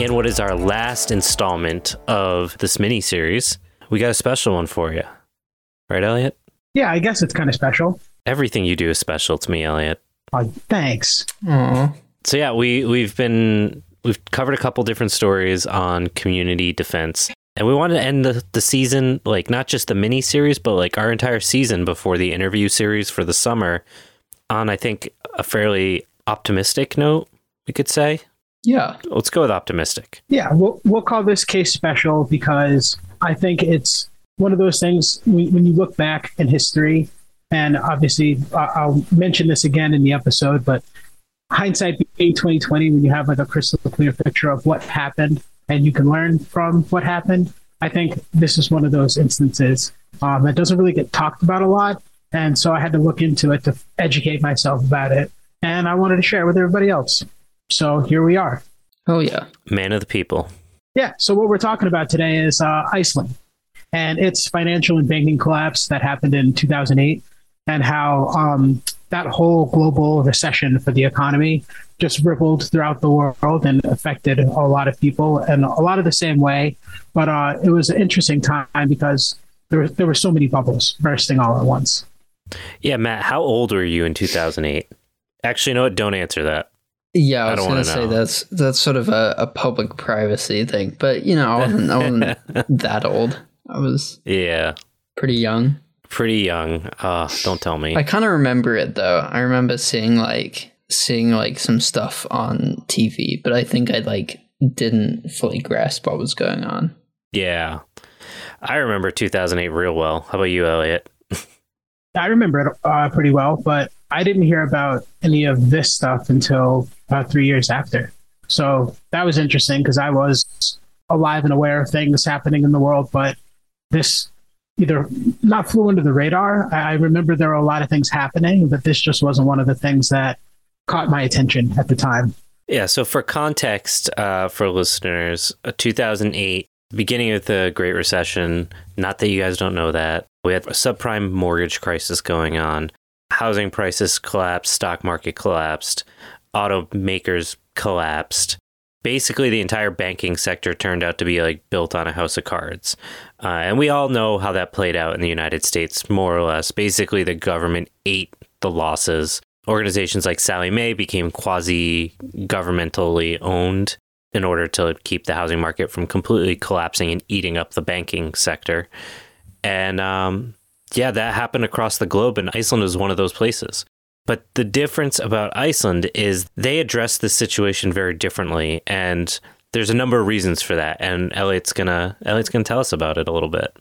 In what is our last installment of this mini series, we got a special one for you. Right, Elliot? Yeah, I guess it's kind of special. Everything you do is special to me, Elliot. Uh, thanks. Aw. So yeah, we we've been we've covered a couple different stories on community defense. And we want to end the, the season, like not just the mini series, but like our entire season before the interview series for the summer on I think a fairly optimistic note, we could say. Yeah. Let's go with optimistic. Yeah, we'll, we'll call this case special because I think it's one of those things when, when you look back in history, and obviously I'll mention this again in the episode, but hindsight being 2020, when you have like a crystal clear picture of what happened and you can learn from what happened, I think this is one of those instances um, that doesn't really get talked about a lot. And so I had to look into it to educate myself about it. And I wanted to share it with everybody else. So here we are. Oh yeah. Man of the people. Yeah. So what we're talking about today is uh, Iceland and its financial and banking collapse that happened in 2008, and how um, that whole global recession for the economy just rippled throughout the world and affected a lot of people in a lot of the same way. But uh, it was an interesting time because there were, there were so many bubbles bursting all at once. Yeah, Matt, how old were you in 2008? Actually, you know what? Don't answer that. Yeah, I I was gonna say that's that's sort of a, a public privacy thing. But you know, I wasn't, I wasn't that old. I was Yeah, pretty young. pretty young. Uh, don't tell me. I kind of remember it though. I remember seeing like seeing like some stuff on TV, but I think I like didn't fully grasp what was going on. yeah, I remember 2008 real well. How about you, Elliot? I remember it uh, pretty well, but I didn't hear about any of this stuff until about three years after. So that was interesting because I was alive and aware of things happening in the world, but this either not flew under the radar. I I remember there were a lot of things happening, but this just wasn't one of the things that caught my attention at the time. Yeah, so for context uh, for listeners, uh, 2008, beginning of the Great Recession, not that you guys don't know that, we had a subprime mortgage crisis going on, housing prices collapsed, stock market collapsed, automakers collapsed. Basically, the entire banking sector turned out to be like built on a house of cards. Uh, and we all know how that played out in the United States, more or less. Basically, the government ate the losses organizations like Sallie Mae became quasi governmentally owned in order to keep the housing market from completely collapsing and eating up the banking sector. And um, yeah, that happened across the globe, and Iceland was one of those places. But the difference about Iceland is they address the situation very differently, and there's a number of reasons for that. And Elliot's gonna Elliot's gonna tell us about it a little bit.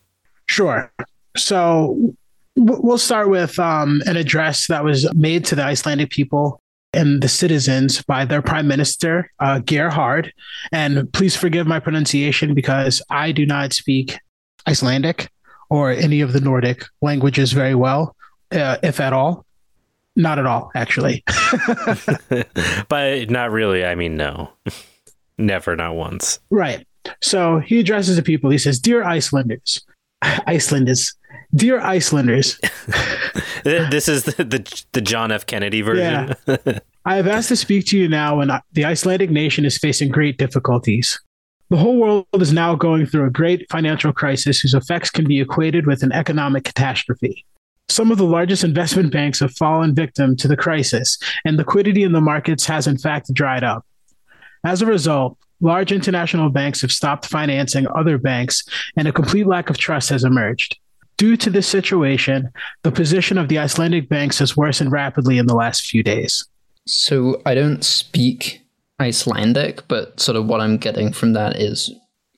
Sure. So we'll start with um, an address that was made to the Icelandic people and the citizens by their prime minister, uh, Gerhard. And please forgive my pronunciation because I do not speak Icelandic or any of the Nordic languages very well, uh, if at all. Not at all, actually. but not really. I mean, no, never, not once. Right. So he addresses the people. He says, Dear Icelanders, Icelanders, dear Icelanders, this is the, the the John F. Kennedy version. I have asked to speak to you now when the Icelandic nation is facing great difficulties. The whole world is now going through a great financial crisis whose effects can be equated with an economic catastrophe. Some of the largest investment banks have fallen victim to the crisis, and liquidity in the markets has in fact dried up. As a result, large international banks have stopped financing other banks, and a complete lack of trust has emerged. Due to this situation, the position of the Icelandic banks has worsened rapidly in the last few days. So I don't speak Icelandic, but sort of what I'm getting from that is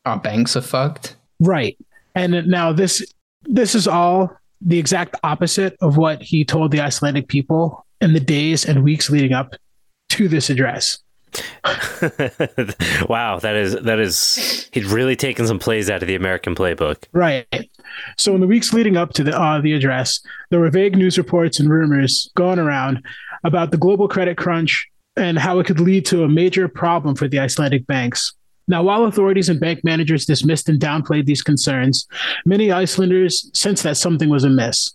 our banks are fucked. Right. And now this this is all the exact opposite of what he told the Icelandic people in the days and weeks leading up to this address. wow, that is that is he'd really taken some plays out of the American playbook. Right. So in the weeks leading up to the uh, the address, there were vague news reports and rumors going around about the global credit crunch and how it could lead to a major problem for the Icelandic banks. Now, while authorities and bank managers dismissed and downplayed these concerns, many Icelanders sensed that something was amiss.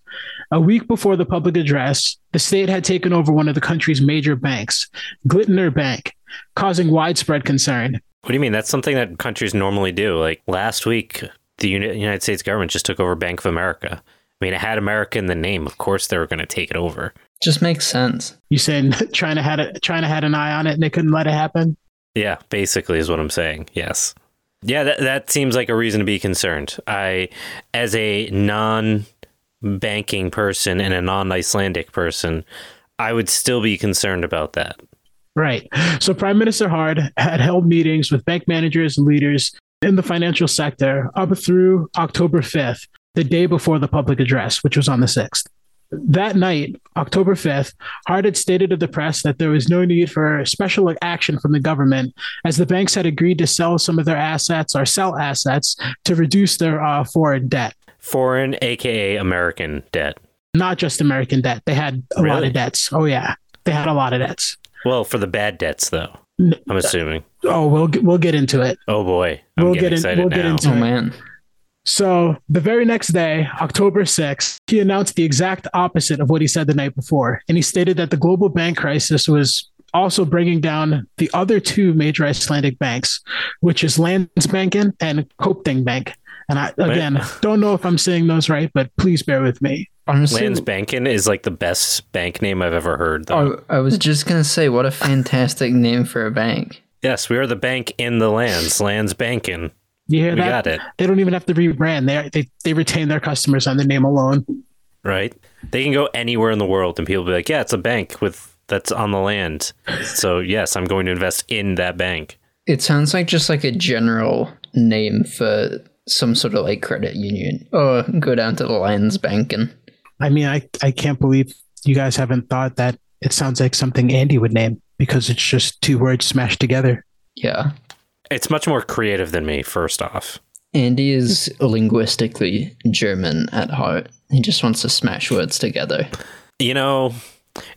A week before the public address, the state had taken over one of the country's major banks, Glitnir Bank, causing widespread concern. What do you mean? That's something that countries normally do. Like last week, the United States government just took over Bank of America. I mean, it had America in the name. Of course, they were going to take it over. Just makes sense. You saying China had a, China had an eye on it and they couldn't let it happen? Yeah, basically is what I'm saying. Yes. Yeah, that that seems like a reason to be concerned. I, as a non-banking person and a non-Icelandic person, I would still be concerned about that. Right. So Prime Minister Hard had held meetings with bank managers and leaders in the financial sector up through October 5th, the day before the public address, which was on the 6th. That night, October 5th, Hard had stated to the press that there was no need for special action from the government as the banks had agreed to sell some of their assets or sell assets to reduce their uh, foreign debt. Foreign, aka American debt. Not just American debt. They had a lot of debts. Oh, yeah. They had a lot of debts. Well, for the bad debts, though. I'm assuming. Oh, we'll, get- we'll get into it. Oh boy, I'm We'll get in- excited we'll get into- Oh Right. man. So the very next day, October 6th, he announced the exact opposite of what he said the night before. And he stated that the global bank crisis was also bringing down the other two major Icelandic banks, which is Landsbanken and Kaupthing Bank. And I, again, don't know if I'm saying those right, but please bear with me. Honestly, Landsbanken is like the best bank name I've ever heard. Though. oh, I was just gonna say, what a fantastic name for a bank. Yes, we are the bank in the lands. Landsbanken. You hear We that? got it. They don't even have to rebrand. They, they, they retain their customers on the name alone. right? They can go anywhere in the world and people be like, "Yeah, it's a bank with that's on the land." So, yes, I'm going to invest in that bank. It sounds like just like a general name for some sort of like credit union. Or go down to the Lions Bank and I mean, I, I can't believe you guys haven't thought that it sounds like something Andy would name because it's just two words smashed together. yeah. It's much more creative than me, first off. Andy is linguistically German at heart. He just wants to smash words together. You know,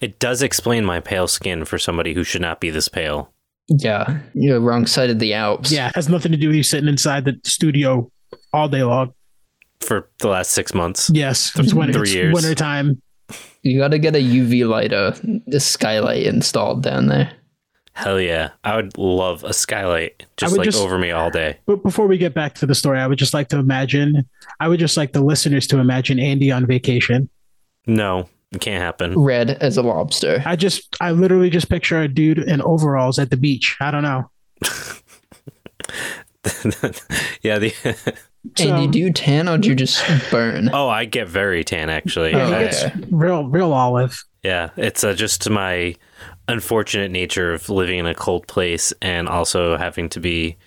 it does explain my pale skin for somebody who should not be this pale. Yeah, you're wrong side of the Alps. Yeah, has nothing to do with you sitting inside the studio all day long. For the last six months. Yes, it's winter, Three it's years. winter time. You got to get a UV lighter, the skylight installed down there. Hell yeah. I would love a skylight just like just- over me all day. But before we get back to the story, I would just like to imagine, I would just like the listeners to imagine Andy on vacation. No, it can't happen. Red as a lobster. I just, I literally just picture a dude in overalls at the beach. I don't know. yeah, the So, Andy, do you tan or do you just burn? Oh, I get very tan actually. yeah, he Okay. gets real, real olive. Yeah, it's uh, just my unfortunate nature of living in a cold place and also having to be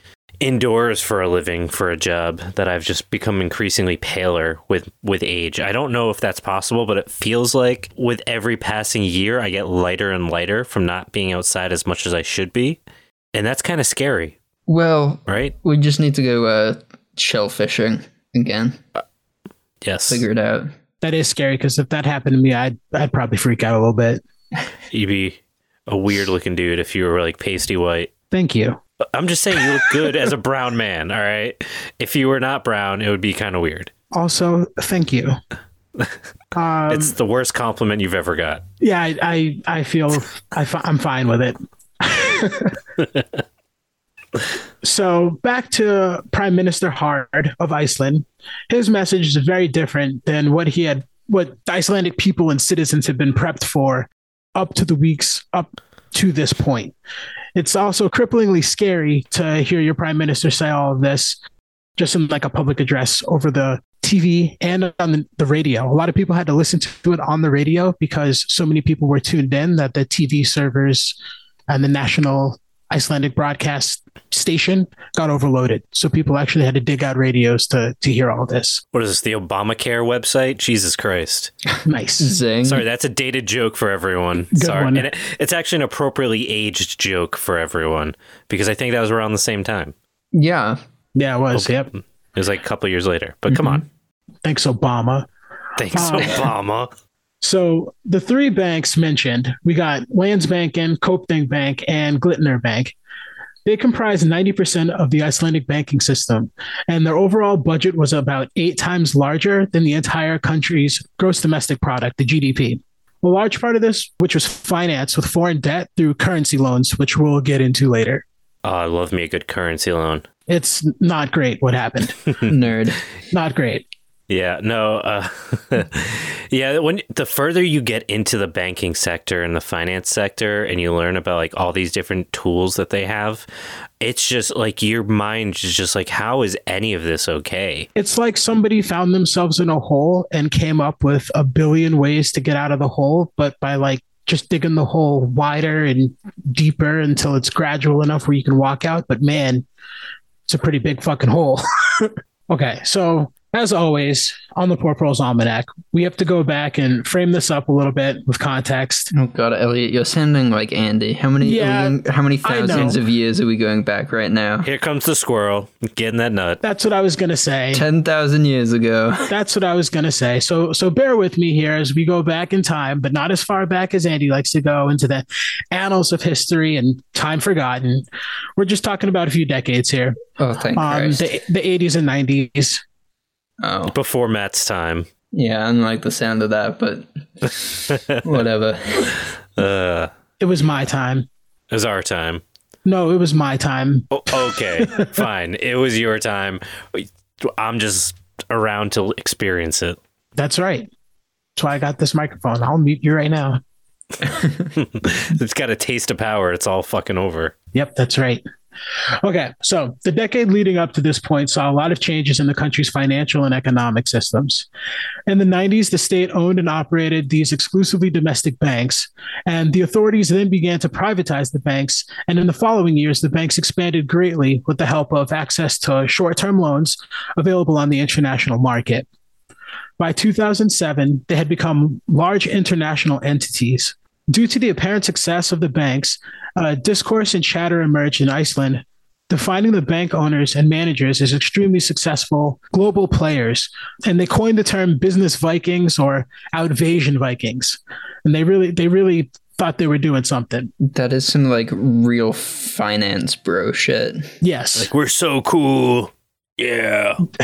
indoors for a living for a job that I've just become increasingly paler with with age. I don't know if that's possible, but it feels like with every passing year I get lighter and lighter from not being outside as much as I should be. And that's kind of scary, Well, right? we just need to go uh, shell fishing again. Yes. Figure it out. That is scary because if that happened to me, I'd, I'd probably freak out a little bit. You'd be a weird looking dude if you were like pasty white. Thank you. I'm just saying you look good as a brown man, all right? If you were not brown, it would be kind of weird. Also, thank you. Um, It's the worst compliment you've ever got. yeah, I, I, I feel I fi- I'm fine with it. so back to Prime Minister Hard of Iceland. His message is very different than what he had, what Icelandic people and citizens have been prepped for up to the weeks up to this point. It's also cripplingly scary to hear your prime minister say all of this just in like a public address over the TV and on the, radio. A lot of people had to listen to it on the radio because so many people were tuned in that the TV servers and the national Icelandic broadcast station got overloaded. So people actually had to dig out radios to to hear all this. What is this, the Obamacare website? Jesus Christ. Nice. Zing. Sorry, that's a dated joke for everyone. Good Sorry. one. And it, it's actually an appropriately aged joke for everyone because I think that was around the same time. Yeah. Yeah, it was. Okay. Yep. It was like a couple years later. But come mm-hmm. on. Thanks, Obama. Thanks. Obama. So the three banks mentioned, we got Landsbanken, Kaupthing Bank, and Glitnir Bank. They comprise 90% of the Icelandic banking system, and their overall budget was about eight times larger than the entire country's gross domestic product, the GDP. A large part of this, which was financed with foreign debt through currency loans, which we'll get into later. Oh, I love me a good currency loan. It's not great what happened. Nerd. not great. Yeah, no, uh, yeah. When the further you get into the banking sector and the finance sector, and you learn about like all these different tools that they have, it's just like your mind is just like, how is any of this okay? It's like somebody found themselves in a hole and came up with a billion ways to get out of the hole, but by like just digging the hole wider and deeper until it's gradual enough where you can walk out. But man, it's a pretty big fucking hole. okay, so as always, on the Poor Proles Almanac, we have to go back and frame this up a little bit with context. Oh god, Elliot, you're sounding like Andy. How many Yeah, we- how many thousands of years are we going back right now? Here comes the squirrel getting that nut. That's what I was gonna say. Ten thousand years ago. That's what I was gonna say. So so bear with me here as we go back in time, but not as far back as Andy likes to go into the annals of history and time forgotten. We're just talking about a few decades here. Oh thank Um Christ. the the 80s and 90s. Oh. Before Matt's time. Yeah, I don't like the sound of that, but whatever. Uh, It was my time. it was our time. No, it was my time. Oh, okay, fine. It was your time. I'm just around to experience it. That's right. That's why I got this microphone. I'll mute you right now. it's got a taste of power. It's all fucking over. Yep, that's right. Okay, so the decade leading up to this point saw a lot of changes in the country's financial and economic systems. In the 90s, the state owned and operated these exclusively domestic banks, and the authorities then began to privatize the banks. And in the following years, the banks expanded greatly with the help of access to short term loans available on the international market. By 2007, they had become large international entities. Due to the apparent success of the banks, uh, discourse and chatter emerged in Iceland, defining the bank owners and managers as extremely successful global players. And they coined the term business Vikings or outvasion Vikings. And they really, they really thought they were doing something. That is some like real finance bro shit. Yes. Like we're so cool. Yeah.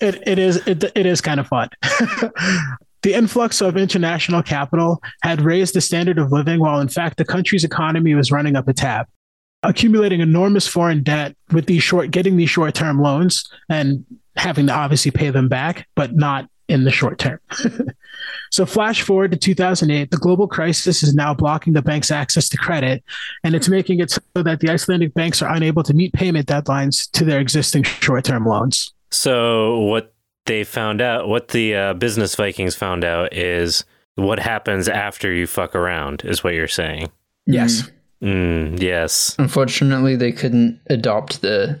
it, it is it, it is kind of fun. the influx of international capital had raised the standard of living while in fact the country's economy was running up a tab. Accumulating enormous foreign debt with these short getting these short-term loans and having to obviously pay them back but not in the short term. So flash forward to 2008 the global crisis is now blocking the bank's access to credit and it's making it so that the icelandic banks are unable to meet payment deadlines to their existing short-term loans. So what they found out, what the uh, business Vikings found out, is what happens after you fuck around. Is what you're saying? yes Mm, yes. Unfortunately, they couldn't adopt the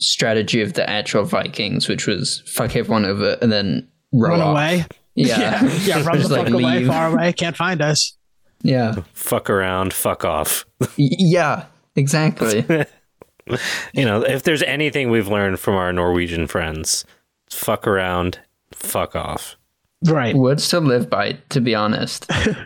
strategy of the actual Vikings, which was fuck everyone over and then row run off. away. Yeah, yeah, yeah run the Just, fuck like, away, far away. Can't find us. Yeah, Fuck around. Fuck off. Yeah, exactly. you know, if there's anything we've learned from our Norwegian friends, fuck around. Fuck off. Right. Words to live by, to be honest.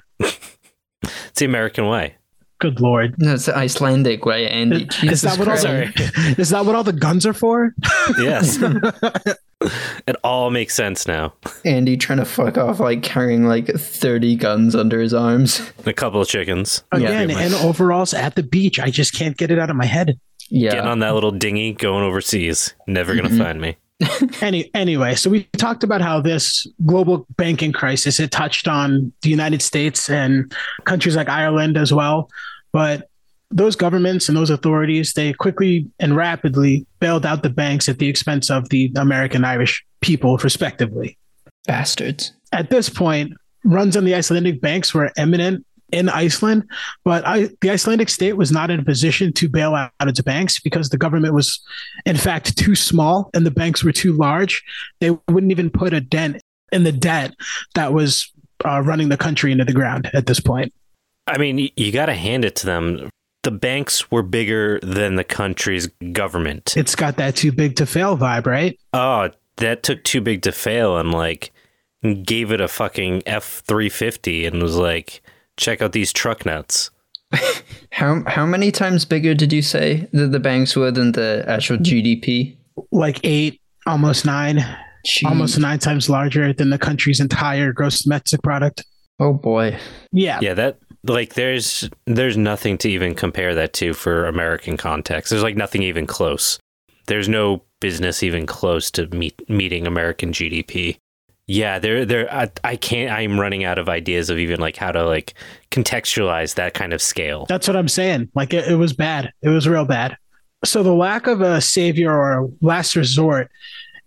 It's the American way. Good lord. No, it's the Icelandic way, Andy. Is Jesus that what all the, is that what all the guns are for? Yes. it all makes sense now. Andy trying to fuck off, like carrying like 30 guns under his arms. A couple of chickens. Again, Yeah. in overalls at the beach. I just can't get it out of my head. Yeah. Getting on that little dinghy going overseas. Never going to Mm-hmm. find me. Any anyway, so we talked about how this global banking crisis it touched on the United States and countries like Ireland as well, but those governments and those authorities they quickly and rapidly bailed out the banks at the expense of the American Irish people respectively. Bastards. At this point, runs on the Icelandic banks were imminent in Iceland, but I, the Icelandic state was not in a position to bail out its banks because the government was, in fact, too small and the banks were too large. They wouldn't even put a dent in the debt that was uh, running the country into the ground at this point. I mean, you got to hand it to them. The banks were bigger than the country's government. It's got that too big to fail vibe, right? Oh, that took too big to fail and like gave it a fucking F 350 and was like, check out these truck nuts. How how many times bigger did you say that the banks were than the actual GDP? Like eight, almost nine. almost nine times larger than the country's entire gross domestic product. Oh boy. Yeah. Yeah, that like there's there's nothing to even compare that to for American context. There's like nothing even close. There's no business even close to meet, meeting American GDP. Yeah, there there I, I can't I'm running out of ideas of even like how to like contextualize that kind of scale. That's what I'm saying. Like it, it was bad. It was real bad. So the lack of a savior or a last resort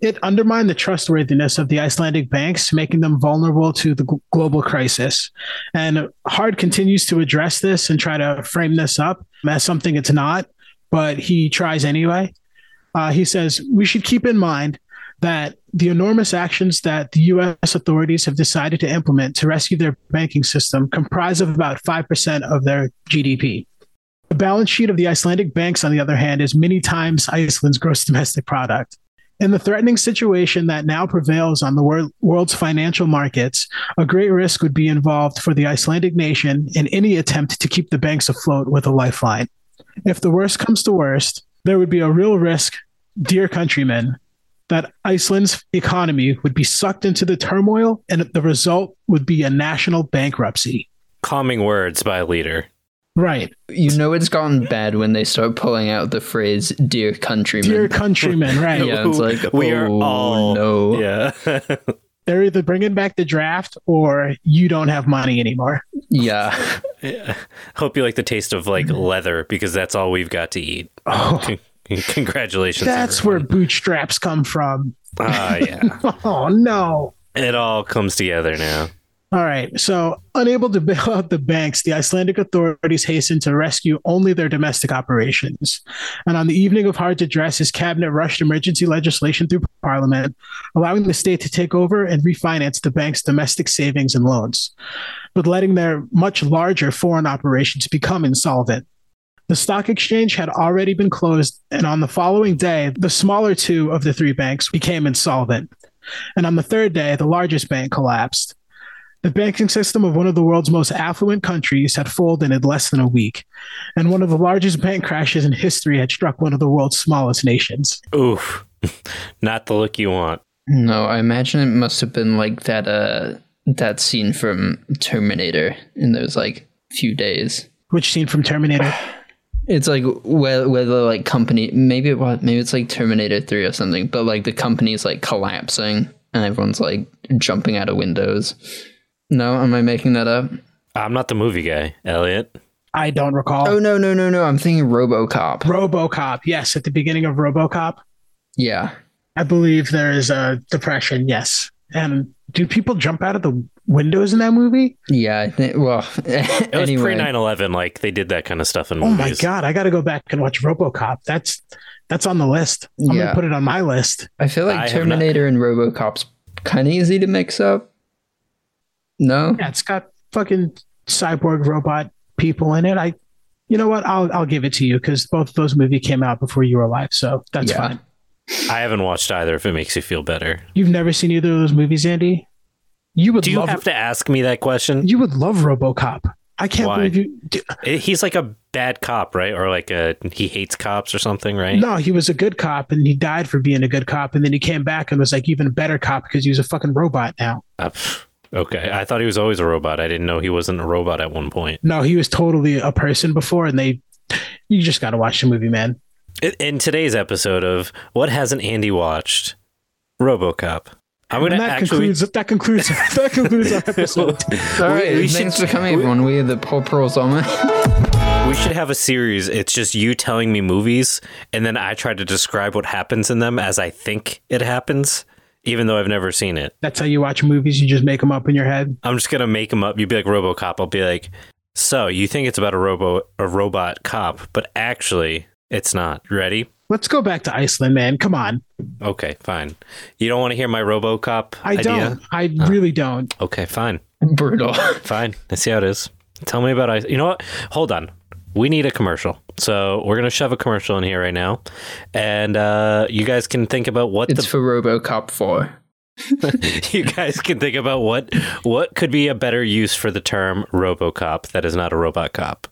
it undermined the trustworthiness of the Icelandic banks, making them vulnerable to the global crisis. And Hard continues to address this and try to frame this up as something it's not, but he tries anyway. Uh, he says, We should keep in mind that the enormous actions that the US authorities have decided to implement to rescue their banking system comprise of about 5% of their GDP. The balance sheet of the Icelandic banks, on the other hand, is many times Iceland's gross domestic product. In the threatening situation that now prevails on the wor- world's financial markets, a great risk would be involved for the Icelandic nation in any attempt to keep the banks afloat with a lifeline. If the worst comes to worst, there would be a real risk, dear countrymen, that Iceland's economy would be sucked into the turmoil and the result would be a national bankruptcy. Calming words by a leader. Right. You know it's gone bad when they start pulling out the phrase "dear countrymen." Dear countrymen, right? yeah, it's like we are oh, all no. Yeah. They're either bringing back the draft or you don't have money anymore. Yeah. yeah. Hope you like the taste of like leather because that's all we've got to eat. Oh, Con- Congratulations. that's everyone. where bootstraps come from. Ah, yeah. Oh no. it all comes together now. All right. So, unable to bail out the banks, the Icelandic authorities hastened to rescue only their domestic operations. And on the evening of Hard's address, his cabinet rushed emergency legislation through Parliament, allowing the state to take over and refinance the bank's domestic savings and loans, but letting their much larger foreign operations become insolvent. The stock exchange had already been closed, and on the following day, the smaller two of the three banks became insolvent. And on the third day, the largest bank collapsed. The banking system of one of the world's most affluent countries had folded in less than a week, and one of the largest bank crashes in history had struck one of the world's smallest nations. Oof. Not the look you want. No, I imagine it must have been like that. Uh, that scene from Terminator in those like few days. Which scene from Terminator? It's like where where the like company maybe it was maybe it's like Terminator Three or something, but like the company's like collapsing and everyone's like jumping out of windows. No, am I making that up? I'm not the movie guy, Elliot. I don't recall. Oh no no no no! I'm thinking RoboCop. RoboCop. Yes, at the beginning of RoboCop, Yeah, I believe there is a depression. Yes, and do people jump out of the windows in that movie? yeah. I think. Well, It was anyway, pre 9 11. Like they did that kind of stuff in movies. Oh my god, I got to go back and watch RoboCop. That's that's on the list. I'm Yeah. gonna put it on my list. I feel I like have not- Terminator and RoboCop's kind of easy to mix up. No, Yeah, it's got fucking cyborg robot people in it. I, you know what? I'll I'll give it to you because both of those movies came out before you were alive, so that's Yeah. fine. I haven't watched either if it makes you feel better. You've never seen either of those movies, Andy? You would Do you love have to ask me that question? you would love RoboCop. I can't Why? believe you. He's like a bad cop, right? Or like a he hates cops or something, right? No, he was a good cop and he died for being a good cop, and then he came back and was like even a better cop because he was a fucking robot now. Uh, okay. I thought he was always a robot. I didn't know he wasn't a robot at one point. No, he was totally a person before, and they. You just got to watch the movie, man. In- In today's episode of What Hasn't Andy Watched? Robocop. I'm going And to that actually. concludes that concludes that concludes our episode. all right. we thanks should- for coming, we- everyone. We are the Poor Proles Almanac. We should have a series. It's just you telling me movies, and then I try to describe what happens in them as I think it happens, even though I've never seen it. That's how you watch movies. You just make them up in your head. I'm just gonna make them up. You'd be like RoboCop. I'll be like, so you think it's about a robo a robot cop, but actually it's not. Ready? Let's go back to Iceland, man. Come on. Okay, fine. You don't want to hear my RoboCop I idea? don't. I really don't. Okay, fine, Brutal. fine. Let's see how it is. Tell me about ice. You know what? Hold on. We need a commercial, so we're gonna shove a commercial in here right now, and uh, you guys can think about what It's the for RoboCop Four. you guys can think about what what could be a better use for the term RoboCop that is not a robot cop.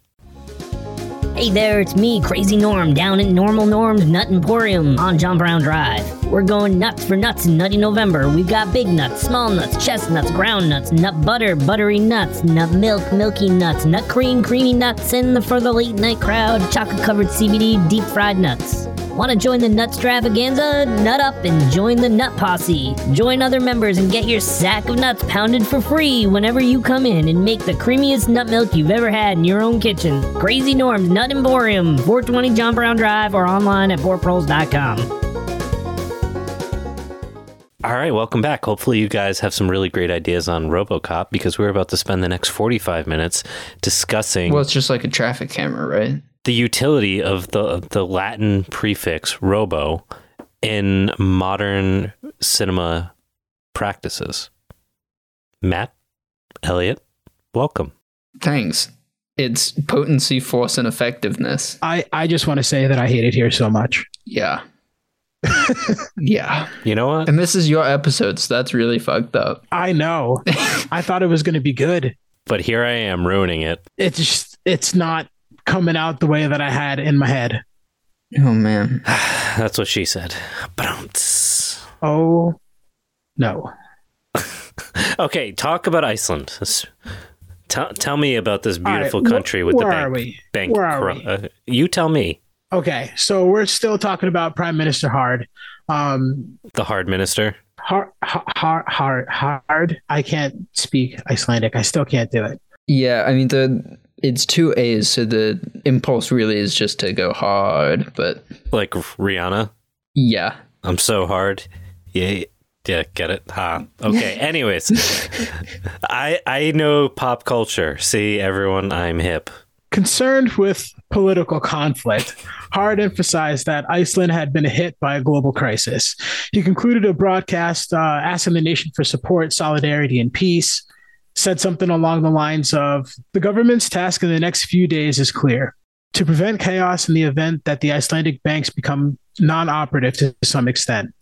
Hey there, it's me, Crazy Norm, down at Normal Norm's Nut Emporium on John Brown Drive. We're going nuts for nuts in Nutty November. We've got big nuts, small nuts, chestnuts, ground nuts, nut butter, buttery nuts, nut milk, milky nuts, nut cream, creamy nuts, and for the late night crowd, chocolate covered CBD deep fried nuts. Want to join the Nutstravaganza? Nut up and join the Nut Posse. Join other members and get your sack of nuts pounded for free whenever you come in and make the creamiest nut milk you've ever had in your own kitchen. Crazy Norm's Nut Emporium, 420 John Brown Drive, or online at poorproles.com. All right, welcome back. Hopefully, you guys have some really great ideas on Robocop because we're about to spend the next 45 minutes discussing Well, it's just like a traffic camera, right? The utility of the the Latin prefix robo in modern cinema practices. Matt, Elliot, welcome. Thanks. It's potency, force, and effectiveness. I, I just want to say that I hate it here so much. Yeah. yeah. You know what? And this is your episode, so that's really fucked up. I know. I thought it was going to be good. But here I am ruining it. It's just, it's not coming out the way that I had in my head. Oh man. That's what she said. Ba-dum-ts. Oh, no. Okay, talk about Iceland. Tell, tell me about this beautiful wh- country with the where bank. are we? bank Where are corru- we? uh, you tell me, Okay, so we're still talking about Prime Minister Hard. Um, the hard minister. hard, hard, hard, hard. I can't speak Icelandic. I still can't do it. Yeah, I mean the it's two A's, so the impulse really is just to go hard, but Like Rihanna. yeah. I'm so hard. Yeah, yeah, get it? Huh. Okay. Anyways, I I know pop culture. See, everyone, I'm hip. Concerned with political conflict, Hard emphasized that Iceland had been hit by a global crisis. He concluded a broadcast uh, asking the nation for support, solidarity, and peace. Said something along the lines of The government's task in the next few days is clear to prevent chaos in the event that the Icelandic banks become non operative to some extent.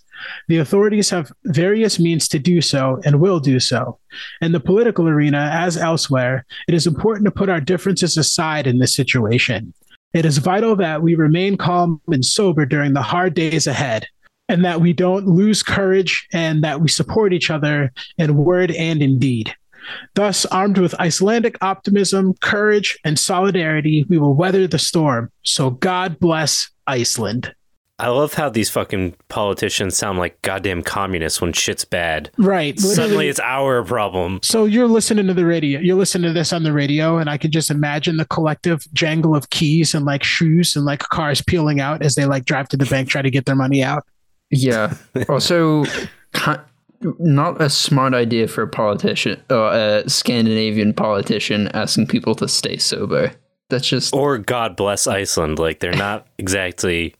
The authorities have various means to do so and will do so. In the political arena, as elsewhere, it is important to put our differences aside in this situation. It is vital that we remain calm and sober during the hard days ahead, and that we don't lose courage and that we support each other in word and in deed. Thus, armed with Icelandic optimism, courage, and solidarity, we will weather the storm. So, God bless Iceland. I love how these fucking politicians sound like goddamn communists when shit's bad. Right. Suddenly it's our problem. So you're listening to the radio. You're listening to this on the radio, and I can just imagine the collective jangle of keys and like shoes and like cars peeling out as they like drive to the bank, try to get their money out. Yeah. Also, ki- not a smart idea for a politician or a Scandinavian politician asking people to stay sober. That's just Or God bless Iceland. Like they're not exactly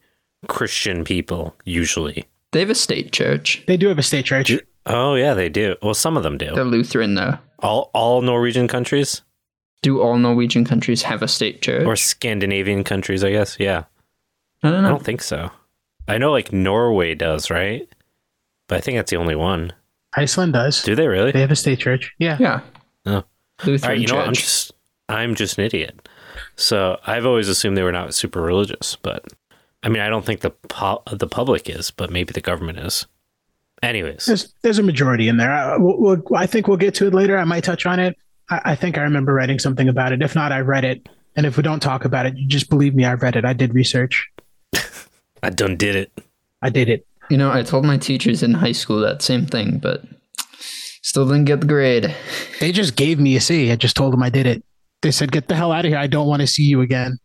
Christian people usually. they have a state church. They do have a state church. Oh yeah, they do. Well, some of them do. They're. Lutheran though. All all Norwegian countries Do all Norwegian countries have a state church? or Scandinavian countries, I guess. Yeah. I don't I don't think so. I know like Norway does, right? But I think that's the only one. Iceland does. Do they really? They have a state church. Yeah. Yeah. Oh. Lutheran All right, you know church. what? I'm just I'm just an idiot. So I've always assumed they were not super religious, but I mean, I don't think the pu- the public is, but maybe the government is. Anyways, There's there's a majority in there. I, we'll, we'll, I think we'll get to it later. I might touch on it. I, I think I remember writing something about it. If not, I read it. And if we don't talk about it, you just believe me. I read it. I did research. I done did it. I did it. You know, I told my teachers in high school that same thing, but still didn't get the grade. They just gave me a C. I just told them I did it. They said, "Get the hell out of here. I don't want to see you again."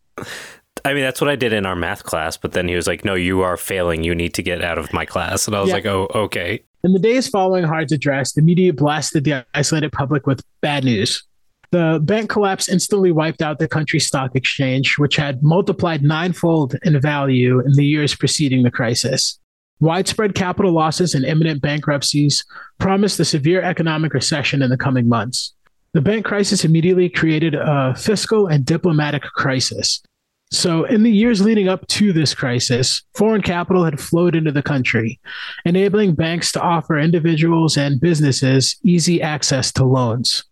I mean, that's what I did in our math class, but then he was like, "No, you are failing. You need to get out of my class." And I was Yeah. like, "Oh, okay." In the days following Hard's address, the media blasted the isolated public with bad news. The bank collapse instantly wiped out the country's stock exchange, which had multiplied ninefold in value in the years preceding the crisis. Widespread capital losses and imminent bankruptcies promised a severe economic recession in the coming months. The bank crisis immediately created a fiscal and diplomatic crisis. So, in the years leading up to this crisis, foreign capital had flowed into the country, enabling banks to offer individuals and businesses easy access to loans.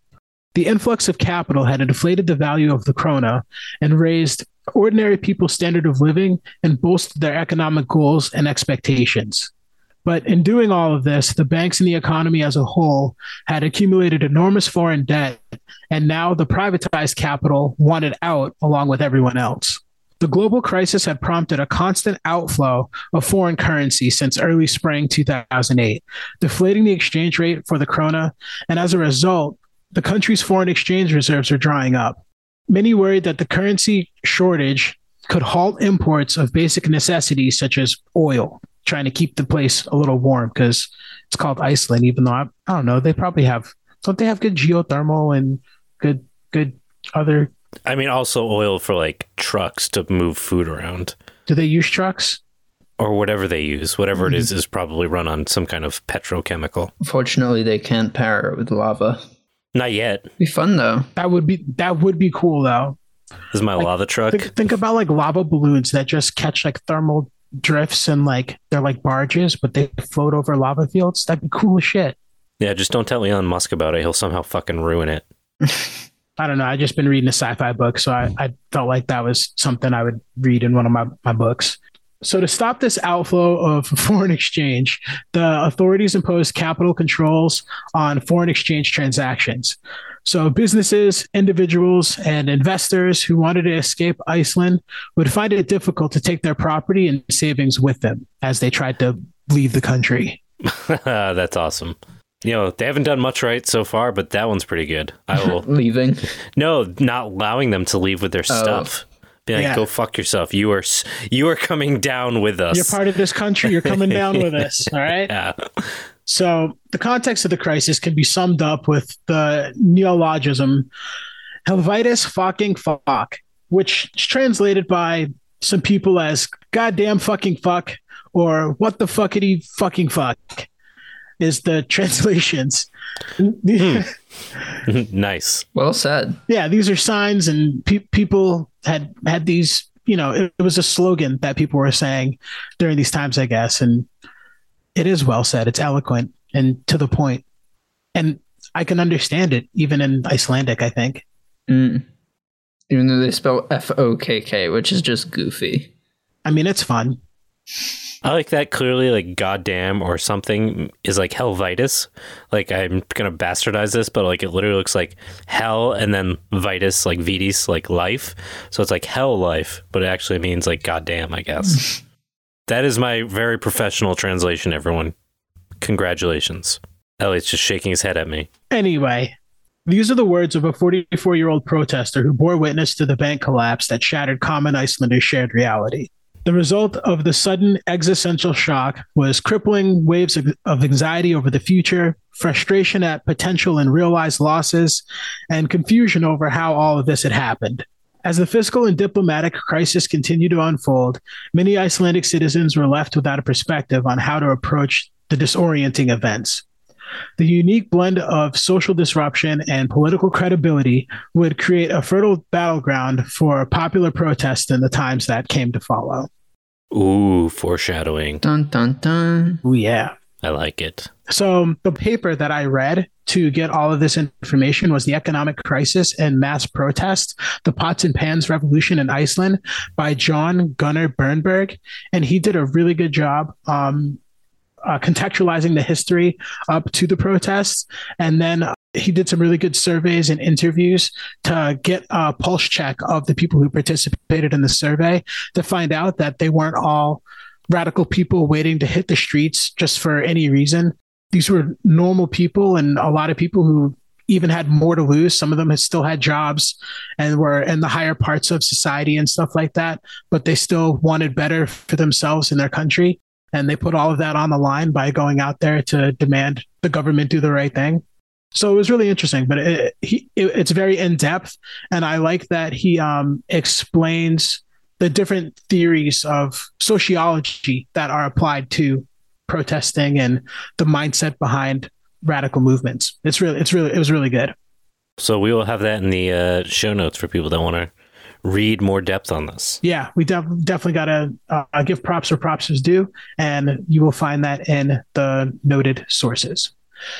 The influx of capital had inflated the value of the krona and raised ordinary people's standard of living and bolstered their economic goals and expectations. But in doing all of this, the banks and the economy as a whole had accumulated enormous foreign debt, and now the privatized capital wanted out along with everyone else. The global crisis had prompted a constant outflow of foreign currency since early spring 2008, deflating the exchange rate for the krona, and as a result, the country's foreign exchange reserves are drying up. Many worried that the currency shortage could halt imports of basic necessities such as oil, trying to keep the place a little warm because it's called Iceland, even though I, I don't know, they probably have, don't they have good geothermal and good, good other, I mean, also oil for like trucks to move food around do they use trucks? or whatever they use. Whatever it mm-hmm. is, is probably run on some kind of petrochemical. Fortunately, they can't power it with lava. Not yet. Be fun though. That would be, that would be cool though. This is my lava truck. Think, think about like lava balloons that just catch like thermal drifts and like they're like barges, but they float over lava fields. That'd be cool as shit. Yeah, just don't tell Elon Musk about it. He'll somehow fucking ruin it. I don't know. I just been reading a sci-fi book, so I, I felt like that was something I would read in one of my, my books. So to stop this outflow of foreign exchange, the authorities imposed capital controls on foreign exchange transactions. So businesses, individuals, and investors who wanted to escape Iceland would find it difficult to take their property and savings with them as they tried to leave the country. That's awesome. You know, they haven't done much right so far, but that one's pretty good. I will. Leaving. no, not allowing them to leave with their oh. stuff. Be like, Yeah. go fuck yourself. You are you are coming down with us. You're part of this country. You're coming down with us. All right. yeah. So the context of the crisis can be summed up with the neologism Helvitis fucking fuck, which is translated by some people as goddamn fucking fuck or what the fuckity fucking fuck is the translations. nice. Well said. yeah, these are signs, and pe- people had had these. You know, it, it was a slogan that people were saying during these times, I guess, and it is well said. It's eloquent and to the point, and I can understand it even in Icelandic. I think. Mm. Even though they spell F O K K, which is just goofy. I mean, it's fun. I like that clearly, like goddamn or something is like Helvitis. Like I'm gonna bastardize this, but like it literally looks like hell and then vitus, like vitis, like life. So it's like hell life, but it actually means like goddamn, I guess. that is my very professional translation, everyone. Congratulations. Elliot's just shaking his head at me. Anyway, these are the words of a 44 year old protester who bore witness to the bank collapse that shattered common Icelanders' shared reality. The result of the sudden existential shock was crippling waves of- anxiety over the future, frustration at potential and realized losses, and confusion over how all of this had happened. As the fiscal and diplomatic crisis continued to unfold, many Icelandic citizens were left without a perspective on how to approach the disorienting events. The unique blend of social disruption and political credibility would create a fertile battleground for popular protest in the times that came to follow. Ooh, foreshadowing. Dun dun dun. Oh, yeah. I like it. So, the paper that I read to get all of this information was The Economic Crisis and Mass Protest The Pots and Pans Revolution in Iceland by John Gunnar Bernburg. And he did a really good job um, uh, contextualizing the history up to the protests. And then he did some really good surveys and interviews to get a pulse check of the people who participated in the survey to find out that they weren't all radical people waiting to hit the streets just for any reason. These were normal people and a lot of people who even had more to lose. Some of them had still had jobs and were in the higher parts of society and stuff like that, but they still wanted better for themselves and their country. And they put all of that on the line by going out there to demand the government do the right thing. So it was really interesting, but it, he, it, it's very in depth. And I like that he um, explains the different theories of sociology that are applied to protesting and the mindset behind radical movements. It's really, it's really, it was really good. So we will have that in the uh, show notes for people that want to read more depth on this. Yeah, we def- definitely got to uh, give props where props is due, and you will find that in the noted sources.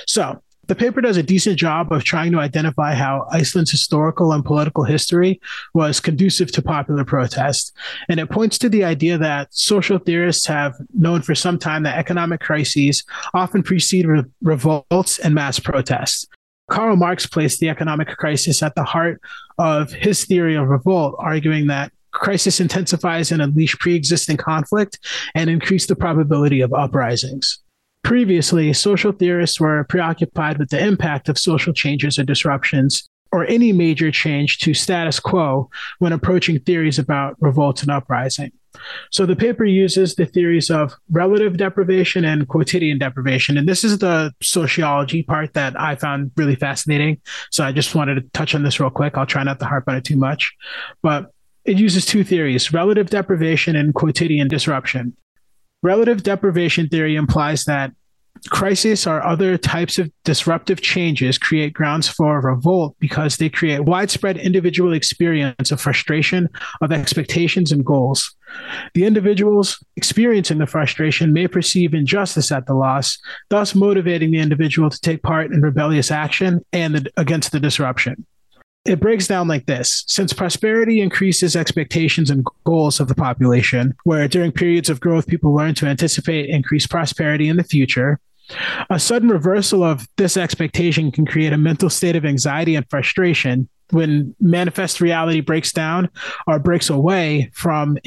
So The paper does a decent job of trying to identify how Iceland's historical and political history was conducive to popular protest. And it points to the idea that social theorists have known for some time that economic crises often precede re- revolts and mass protests. Karl Marx placed the economic crisis at the heart of his theory of revolt, arguing that crisis intensifies and unleash pre-existing conflict and increase the probability of uprisings. Previously, social theorists were preoccupied with the impact of social changes or disruptions or any major change to status quo when approaching theories about revolt and uprising. So the paper uses the theories of relative deprivation and quotidian deprivation. And this is the sociology part that I found really fascinating. So I just wanted to touch on this real quick. I'll try not to harp on it too much. But it uses two theories relative deprivation and quotidian disruption. Relative deprivation theory implies that crises or other types of disruptive changes create grounds for revolt because they create widespread individual experience of frustration of expectations and goals. The individuals experiencing the frustration may perceive injustice at the loss, thus motivating the individual to take part in rebellious action and the, against the disruption. It breaks down like this Since prosperity increases expectations and goals of the population, where during periods of growth, people learn to anticipate increased prosperity in the future, a sudden reversal of this expectation can create a mental state of anxiety and frustration when manifest reality breaks down or breaks away from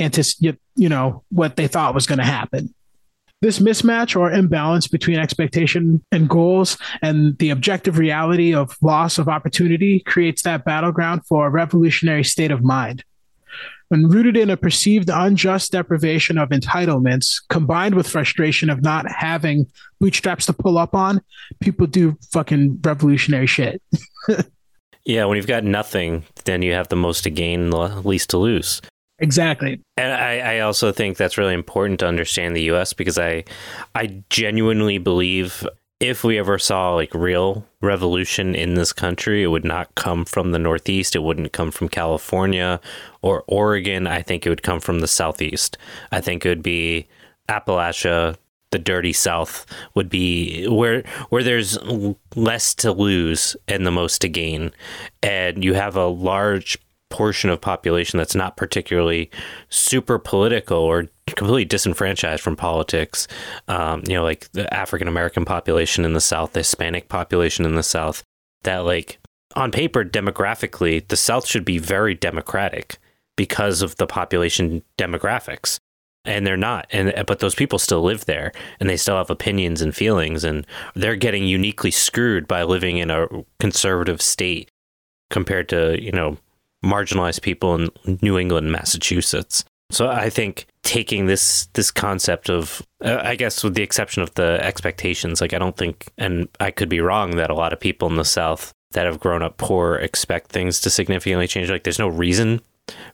you know, what they thought was going to happen. This mismatch or imbalance between expectation and goals and the objective reality of loss of opportunity creates that battleground for a revolutionary state of mind. When rooted in a perceived unjust deprivation of entitlements, combined with frustration of not having bootstraps to pull up on, people do fucking revolutionary shit. yeah, when you've got nothing, then you have the most to gain, the least to lose. Exactly. And I, I also think that's really important to understand the US because I I genuinely believe if we ever saw like real revolution in this country, it would not come from the Northeast. It wouldn't come from California or Oregon. I think it would come from the Southeast. I think it would be Appalachia, the dirty South would be where where there's less to lose and the most to gain, and you have a large portion of population that's not particularly super political or completely disenfranchised from politics. Um, you know, like the African American population in the South, the Hispanic population in the South, that like on paper, demographically, the South should be very democratic because of the population demographics. And they're not, and but those people still live there, and they still have opinions and feelings, and they're getting uniquely screwed by living in a conservative state compared to you know marginalized people in New England, Massachusetts. So I think taking this this concept of uh, I guess with the exception of the expectations, like I don't think and I could be wrong that a lot of people in the South that have grown up poor expect things to significantly change. Like there's no reason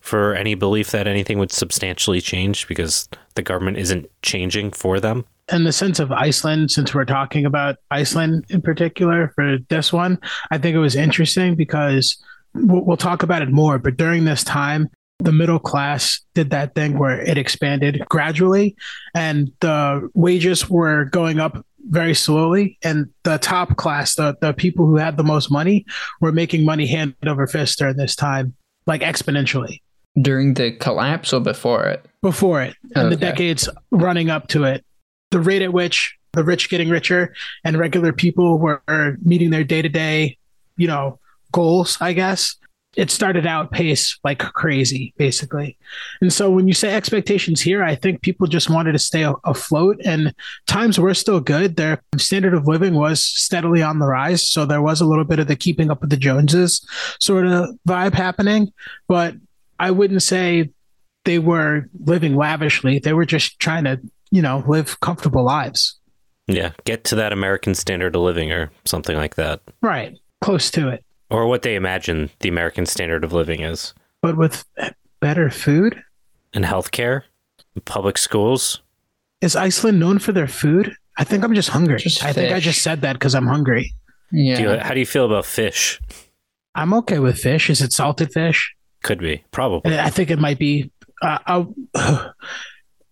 for any belief that anything would substantially change because the government isn't changing for them. In the sense of Iceland, since we're talking about Iceland in particular for this one, I think it was interesting because we'll talk about it more. But during this time, the middle class did that thing where it expanded gradually and the wages were going up very slowly and the top class the, the people who had the most money were making money hand over fist during this time like exponentially during the collapse or before it before it and okay. the decades running up to it the rate at which the rich getting richer and regular people were meeting their day-to-day you know goals, I guess. It started out pace like crazy, basically. And so when you say expectations here, I think people just wanted to stay afloat and times were still good. Their standard of living was steadily on the rise. So there was a little bit of the keeping up with the Joneses sort of vibe happening. But I wouldn't say they were living lavishly. They were just trying to, you know, live comfortable lives. Yeah, get to that American standard of living or something like that. Right. Close to it or what they imagine the American standard of living is. But with better food and healthcare, public schools. Is Iceland known for their food? I think I'm just hungry. Just I think I just said that because I'm hungry. Yeah. Do you, how do you feel about fish? I'm okay with fish. Is it salted fish? Could be, probably. I think it might be. Uh,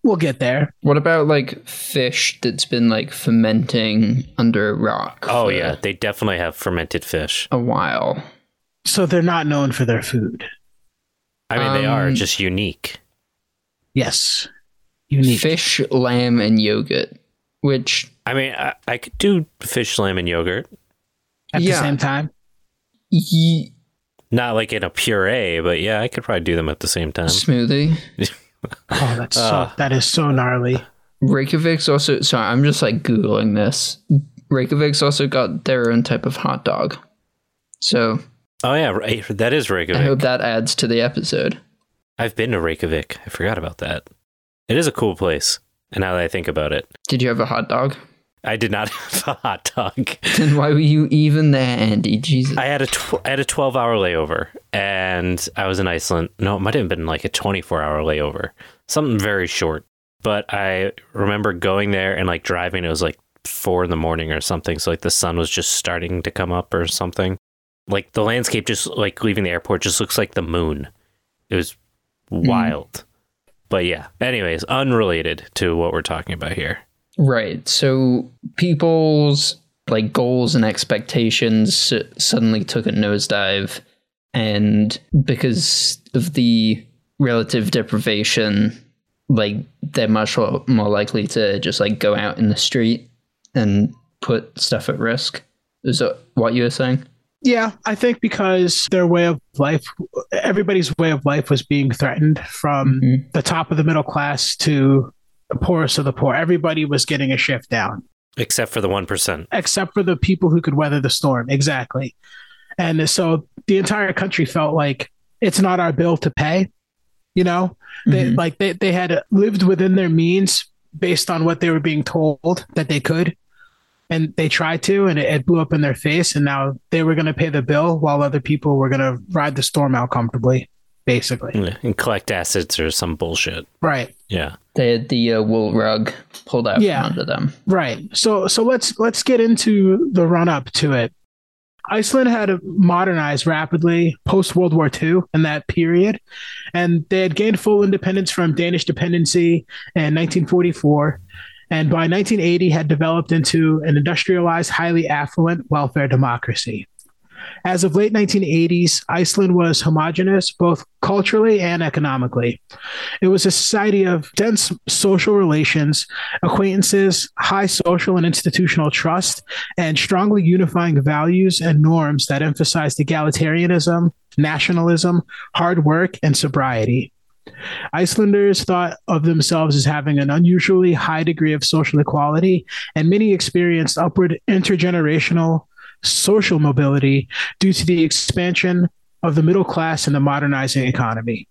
we'll get there. What about like fish that's been like fermenting under a rock? Oh yeah, they definitely have fermented fish. a while. So they're not known for their food. I mean, they are Um, just unique. Yes. Unique. Fish, lamb, and yogurt. Which I mean, I, I could do fish, lamb, and yogurt. At yeah. the same time. ye- Not like in a puree, but yeah, I could probably do them at the same time. smoothie. Oh, that's so Uh. that is so gnarly. Reykjavik's also sorry, I'm just like googling this. Reykjavik's also got their own type of hot dog. So Oh yeah, right. That is Reykjavik. I hope that adds to the episode. I've been to Reykjavik. I forgot about that. It is a cool place. And now that I think about it, Did you have a hot dog? I did not have a hot dog. Then why were you even there, Andy? Jesus. I had a tw- I had a 12 hour layover and I was in Iceland. No, it might have been like a 24 hour layover. Something very short. But I remember going there and like driving. It was like four in the morning or something. So like the sun was just starting to come up or something. Like the landscape just like leaving the airport just looks like the moon. It was hmm. wild. But yeah, anyways, unrelated to what we're talking about here. Right. So people's like goals and expectations suddenly took a nosedive and because of the relative deprivation like they're much more more likely to just like go out in the street and put stuff at risk. Is that what you were saying? Yeah, I think because their way of life, everybody's way of life was being threatened from Mhm. the top of the middle class to the poorest of the poor. Everybody was getting a shift down, Except for the 1%. except for the people who could weather the storm. Exactly. And so the entire country felt like it's not our bill to pay. You know, they Mhm. like they, they had lived within their means based on what they were being told that they could. And they tried to, and it, it blew up in their face. And now they were going to pay the bill while other people were going to ride the storm out comfortably, basically. And collect assets or some bullshit. Right. Yeah. They had the uh, wool rug pulled out Yeah. from under them. Right. So so let's let's get into the run up to it. Iceland had modernized rapidly post World War II in that period, and they had gained full independence from Danish dependency in 1944, and by 1980 had developed into an industrialized, highly affluent welfare democracy. As of late 1980s, Iceland was homogenous both culturally and economically. It was a society of dense social relations, acquaintances, high social and institutional trust, and strongly unifying values and norms that emphasized egalitarianism, nationalism, hard work, and sobriety. Icelanders thought of themselves as having an unusually high degree of social equality, and many experienced upward intergenerational social mobility due to the expansion of the middle class and the modernizing economy.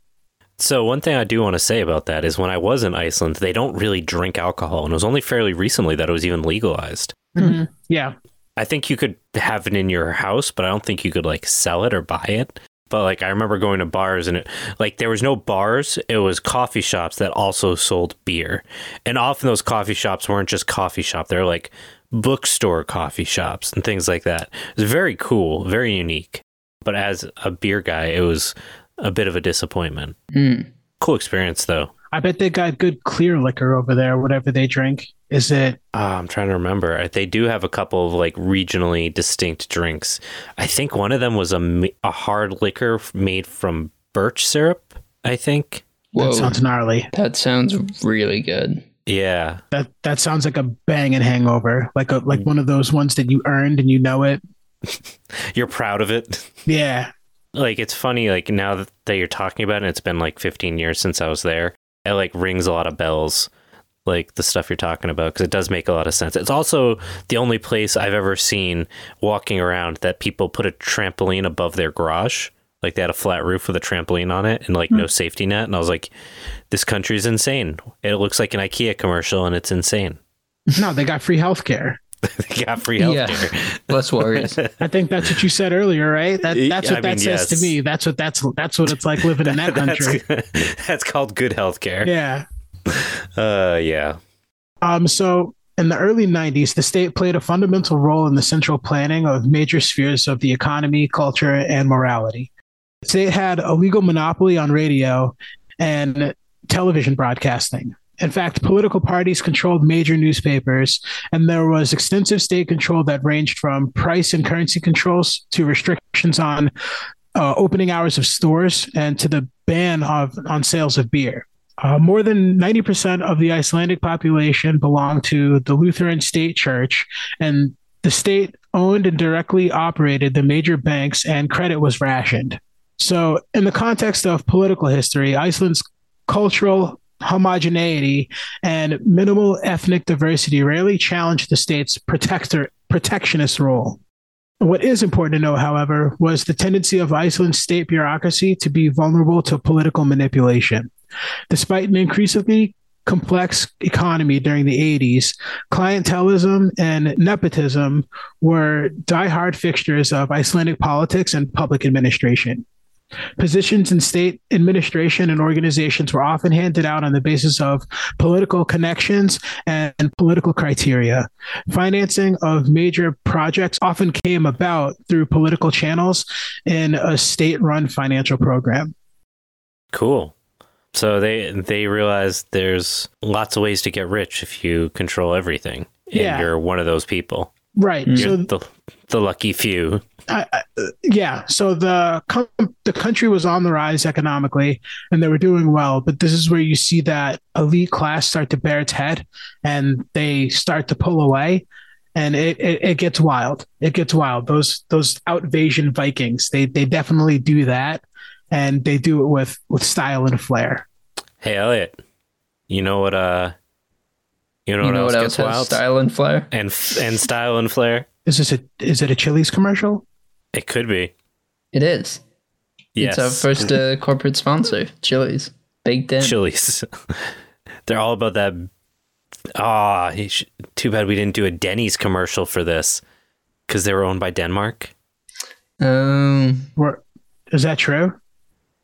So one thing I do want to say about that is when I was in Iceland, they don't really drink alcohol, and it was only fairly recently that it was even legalized. Mm-hmm. Mm-hmm. Yeah. I think you could have it in your house, but I don't think you could like sell it or buy it. But like I remember going to bars and it like there was no bars, it was coffee shops that also sold beer. And often those coffee shops weren't just coffee shop, they're like bookstore coffee shops and things like that. It was very cool, very unique. But as a beer guy, it was a bit of a disappointment. Mm. Cool experience though. I bet they got good clear liquor over there, whatever they drink. Is it Uh, I'm trying to remember. They do have a couple of like regionally distinct drinks. I think one of them was a, a hard liquor made from birch syrup. I think. Whoa, that sounds gnarly. that sounds really good. Yeah, That that sounds like a banging hangover. Like a like mm. one of those ones that you earned and you know it. you're proud of it. Yeah. like it's funny. Like now that, that you're talking about it, it's been like 15 years since I was there. It like rings a lot of bells. Like the stuff you're talking about, because it does make a lot of sense. It's also the only place I've ever seen walking around that people put a trampoline above their garage. Like they had a flat roof with a trampoline on it and like no safety net. And I was like, this country's insane. It looks like an IKEA commercial and it's insane. No, they got free health care. they got free Yeah. healthcare. Less worries. I think that's what you said earlier, right? That that's what I that mean, says yes. to me. That's what that's that's what it's like living in that country. that's, that's called good healthcare. Yeah. Uh, yeah. Um, so in the early 90s, the state played a fundamental role in the central planning of major spheres of the economy, culture, and morality. The state had a legal monopoly on radio and television broadcasting. In fact, political parties controlled major newspapers, and there was extensive state control that ranged from price and currency controls to restrictions on uh, opening hours of stores and to the ban of on sales of beer. Uh, more than 90% of the Icelandic population belonged to the Lutheran State Church, and the state owned and directly operated the major banks, and credit was rationed. So, in the context of political history, Iceland's cultural homogeneity and minimal ethnic diversity rarely challenged the state's protector protectionist role. What is important to know, however, was the tendency of Iceland's state bureaucracy to be vulnerable to political manipulation. Despite an increasingly complex economy during the 80s, clientelism and nepotism were die-hard fixtures of Icelandic politics and public administration. Positions in state administration and organizations were often handed out on the basis of political connections and political criteria. Financing of major projects often came about through political channels in a state run financial program. Cool. So they they realize there's lots of ways to get rich if you control everything. And Yeah. you're one of those people. Right. You're So the the lucky few. I, I, yeah, so the com- the country was on the rise economically, and they were doing well. But this is where you see that elite class start to bear its head, and they start to pull away, and it, it, it gets wild. It gets wild. Those those outvasion Vikings, they they definitely do that, and they do it with with style and flair. Hey Elliot, you know what uh you know, You what, know else what gets else has wild? style and flair? and and style and flair? Is this a is it a Chili's commercial? It could be. It is. Yes. It's our first uh, corporate sponsor, Chili's. Baked in. Chili's. They're all about that. Ah, he sh- too bad we didn't do a Denny's commercial for this because they were owned by Denmark. Um, Or is that true?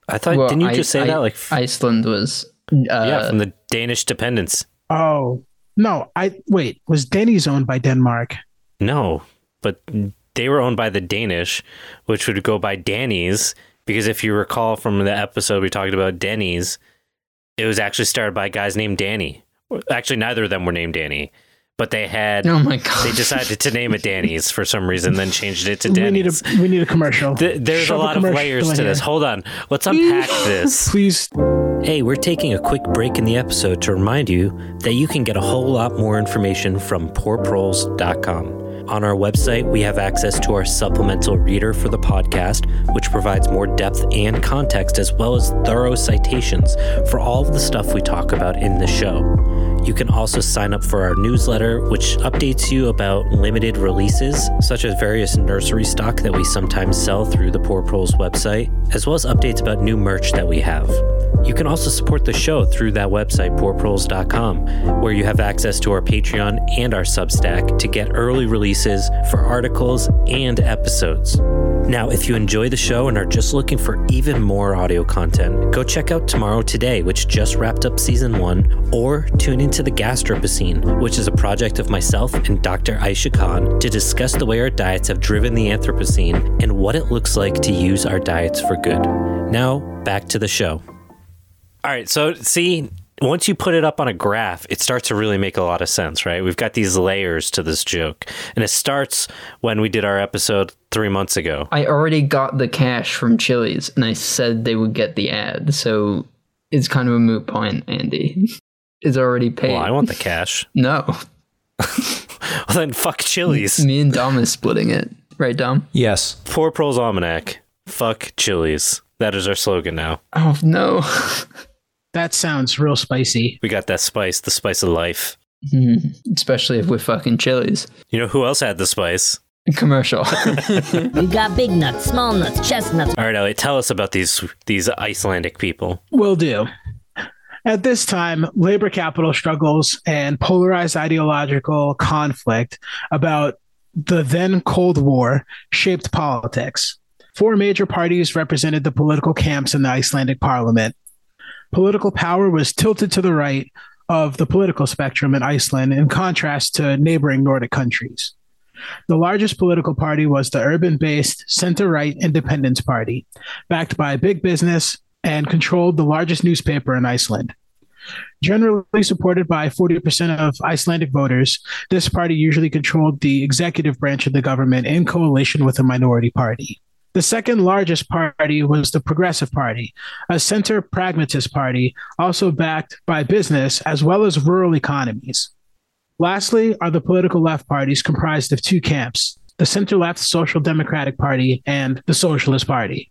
I thought, well, didn't you I- just say I- that? Like, f- Iceland was. Uh, yeah, from the Danish dependence. Oh no! I wait. Was Denny's owned by Denmark? No, but they were owned by the Danish, which would go by Danny's. Because if you recall from the episode we talked about Denny's, it was actually started by guys named Danny. Actually, neither of them were named Danny, but they had oh my god. they decided to name it Danny's for some reason, then changed it to We need a we need a commercial. Th- there's Shove a lot of commercial layers to this. Hold on. Let's unpack this. Please Hey, we're taking a quick break in the episode to remind you that you can get a whole lot more information from poorproles.com. On our website, we have access to our supplemental reader for the podcast, which provides more depth and context as well as thorough citations for all of the stuff we talk about in the show. You can also sign up for our newsletter, which updates you about limited releases, such as various nursery stock that we sometimes sell through the Poor Proles website, as well as updates about new merch that we have. You can also support the show through that website, poorproles.com, where you have access to our Patreon and our Substack to get early releases for articles and episodes. Now, if you enjoy the show and are just looking for even more audio content, go check out Tomorrow Today, which just wrapped up season one, or tune into the Gastropocene, which is a project of myself and Dr. Aisha Khan to discuss the way our diets have driven the Anthropocene and what it looks like to use our diets for good. Now, back to the show. All right, so see, once you put it up on a graph, it starts to really make a lot of sense, right? We've got these layers to this joke. And it starts when we did our episode three months ago. I already got the cash from Chili's, and I said they would get the ad, so it's kind of a moot point. Andy is already paid. Well, I want the cash. no, Well, then fuck Chili's. me and Dom is splitting it, right, Dom? Yes. Poor Proles Almanac. Fuck Chili's. That is our slogan now. Oh no. that sounds real spicy. We got that spice, the spice of life. Hmm, Especially if we're fucking Chili's. You know who else had the spice? Commercial. We've got big nuts, small nuts, chestnuts, All right, Elliot, tell us about these these Icelandic people. Will do. At this time, labor capital struggles and polarized ideological conflict about the then Cold War shaped politics. Four major parties represented the political camps in the Icelandic parliament. Political power was tilted to the right of the political spectrum in Iceland in contrast to neighboring Nordic countries. The largest political party was the urban based center right Independence Party, backed by big business and controlled the largest newspaper in Iceland. Generally supported by 40% of Icelandic voters, this party usually controlled the executive branch of the government in coalition with a minority party. The second largest party was the Progressive Party, a center pragmatist party also backed by business as well as rural economies. Lastly, are the political left parties comprised of two camps the center left Social Democratic Party and the Socialist Party.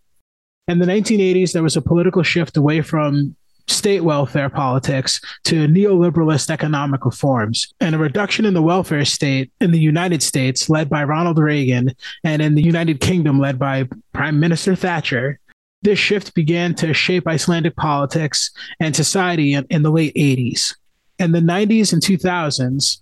In the 1980s, there was a political shift away from state welfare politics to neoliberalist economic reforms and a reduction in the welfare state in the United States, led by Ronald Reagan, and in the United Kingdom, led by Prime Minister Thatcher. This shift began to shape Icelandic politics and society in, in the late 80s. In the 90s and 2000s,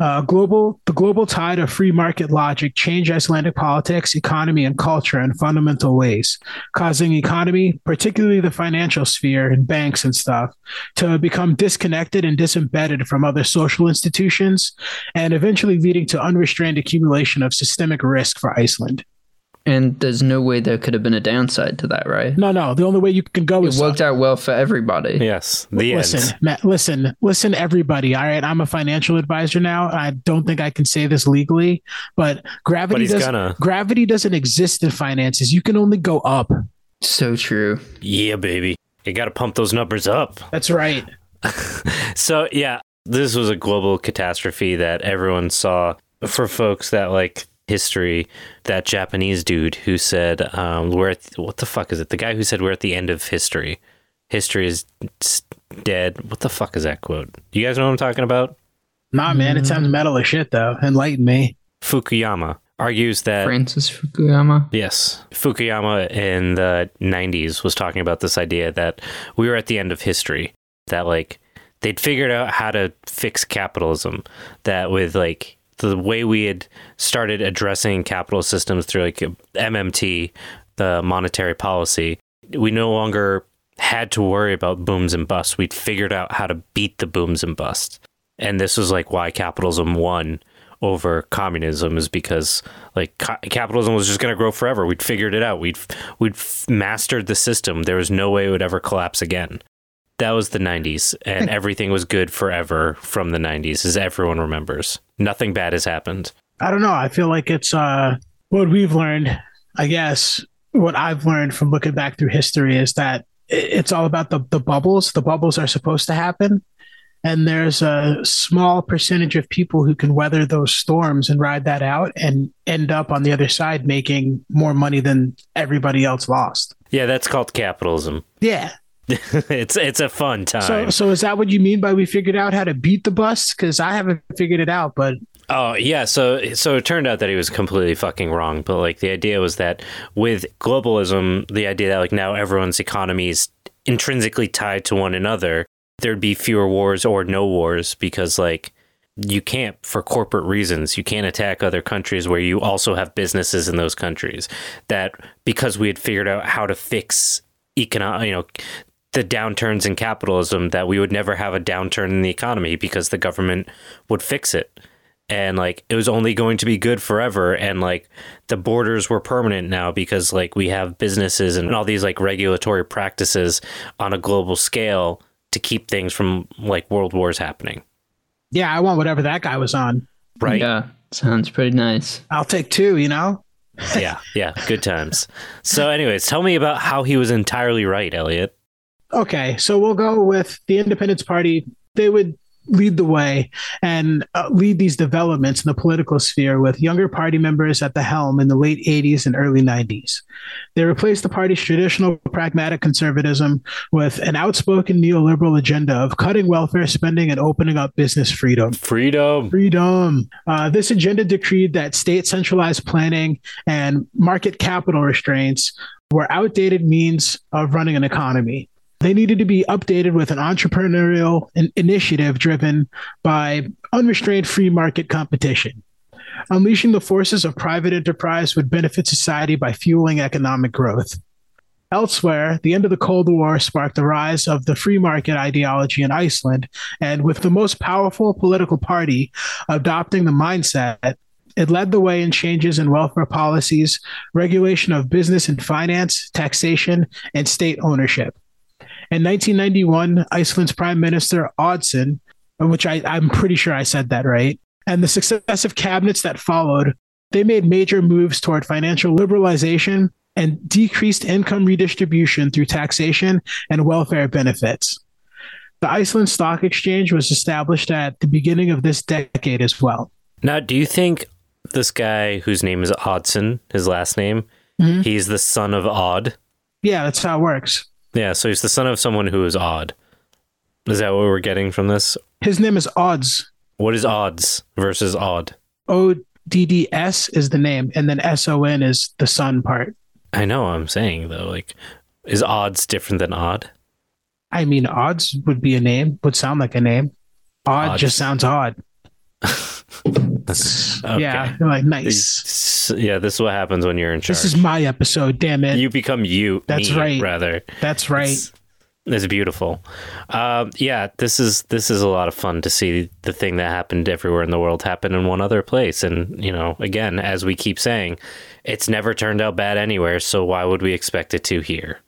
uh, global, the global tide of free market logic changed Icelandic politics, economy, and culture in fundamental ways, causing economy, particularly the financial sphere and banks and stuff, to become disconnected and disembedded from other social institutions, and eventually leading to unrestrained accumulation of systemic risk for Iceland. And there's no way there could have been a downside to that, right? No, no. The only way you can go It is it worked out well for everybody. Yes, the listen, end. Matt, listen, listen, everybody. All right, I'm a financial advisor now. I don't think I can say this legally, but But gravity he's doesn't. gonna. Gravity doesn't exist in finances. You can only go up. So true. Yeah, baby. You got to pump those numbers up. That's right. So, yeah, this was a global catastrophe that everyone saw. For folks that like history, that Japanese dude who said, um, "We're at what the fuck is it?" The guy who said, "We're at the end of history. History is dead." What the fuck is that quote? You guys know what I'm talking about? Nah, man, it sounds metal as shit though. Enlighten me. Fukuyama argues that Francis Fukuyama. Yes. Fukuyama in the 90s was talking about this idea that we were at the end of history, that like they'd figured out how to fix capitalism, that with like the way we had started addressing capital systems through like MMT, the monetary policy, we no longer had to worry about booms and busts. We'd figured out how to beat the booms and busts. And this was like why capitalism won over communism is because like ca- capitalism was just going to grow forever. We'd figured it out. We'd we'd mastered the system. There was no way it would ever collapse again. That was the 90s and everything was good forever from the 90s as everyone remembers. Nothing bad has happened. I don't know. I feel like it's uh what we've learned. I guess what I've learned from looking back through history is that it's all about the the bubbles. The bubbles are supposed to happen. And there's a small percentage of people who can weather those storms and ride that out and end up on the other side making more money than everybody else lost. Yeah, that's called capitalism. Yeah. it's it's a fun time. so so is that what you mean by we figured out how to beat the bus? Because I haven't figured it out, but Oh yeah, so so it turned out that he was completely fucking wrong. But like the idea was that with globalism, the idea that like now everyone's economy is intrinsically tied to one another, there'd be fewer wars or no wars because like you can't for corporate reasons you can't attack other countries where you also have businesses in those countries that because we had figured out how to fix economic you know the downturns in capitalism that we would never have a downturn in the economy because the government would fix it and like it was only going to be good forever and like the borders were permanent now because like we have businesses and all these like regulatory practices on a global scale to keep things from like world wars happening yeah, I want whatever that guy was on. right Yeah, sounds pretty nice. I'll take two, you know? yeah yeah good times so anyways tell me about how he was entirely right elliot Okay, so we'll go with the Independence Party. They would lead the way and uh, lead these developments in the political sphere with younger party members at the helm in the late 80s and early 90s. They replaced the party's traditional pragmatic conservatism with an outspoken neoliberal agenda of cutting welfare spending and opening up business freedom. freedom Freedom. Uh, this agenda decreed that state centralized planning and market capital restraints were outdated means of running an economy. They needed to be updated with an entrepreneurial in- initiative driven by unrestrained free market competition. Unleashing the forces of private enterprise would benefit society by fueling economic growth. Elsewhere, the end of the Cold War sparked the rise of the free market ideology in Iceland, and with the most powerful political party adopting the mindset, it led the way in changes in welfare policies, regulation of business and finance, taxation, and state ownership. In 1991, Iceland's Prime Minister Oddsson, which I, I'm pretty sure I said that right, and the successive cabinets that followed, they made major moves toward financial liberalization and decreased income redistribution through taxation and welfare benefits. The Iceland Stock Exchange was established at the beginning of this decade as well. Now, do you think this guy whose name is Oddsson, his last name, Mhm. he's the son of Odd? Yeah, that's how it works. Yeah, so he's the son of someone who is odd. Is that what we're getting from this? His name is Odds. What is odds versus odd? O D D S is the name, and then S O N is the son part. I know I'm saying though, like, is odds different than odd? I mean, odds would be a name, would sound like a name. Odd Odds. just sounds odd. Okay. Yeah, like nice. S- Yeah, this is what happens when you're in charge. This is my episode, damn it. you become you. That's me, right. Rather, That's right. It's, it's beautiful. Um, yeah, this is this is a lot of fun to see the thing that happened everywhere in the world happen in one other place. And you know, again, as we keep saying, it's never turned out bad anywhere. So why would we expect it to here?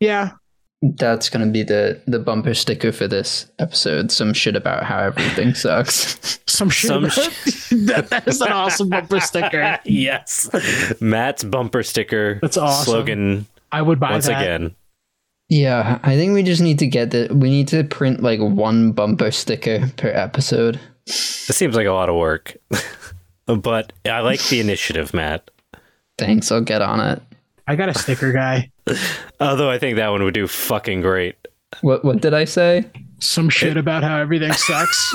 Yeah, That's gonna be the the bumper sticker for this episode. Some shit about how everything sucks. some shit. Some about- that, that is an awesome bumper sticker. yes, Matt's bumper sticker. That's awesome. slogan I would buy once that. again. Yeah, I think we just need to get the. We need to print like one bumper sticker per episode. This seems like a lot of work, but I like the initiative, Matt. Thanks, I'll get on it. I got a sticker guy. Although I think that one would do fucking great. What what did I say? Some shit about how everything sucks.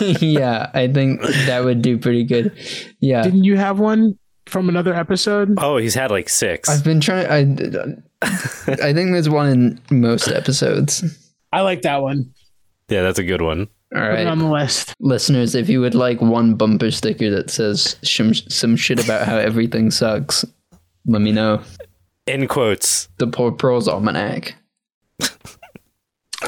yeah, I think that would do pretty good. Yeah, Didn't you have one from another episode? Oh, he's had like 6 I've been trying. I I think there's one in most episodes. I like that one. yeah, that's a good one. All right. Put it on the list. listeners, if you would like one bumper sticker that says some some shit about how everything sucks, let me know. In quotes. The Poor Proles Almanac.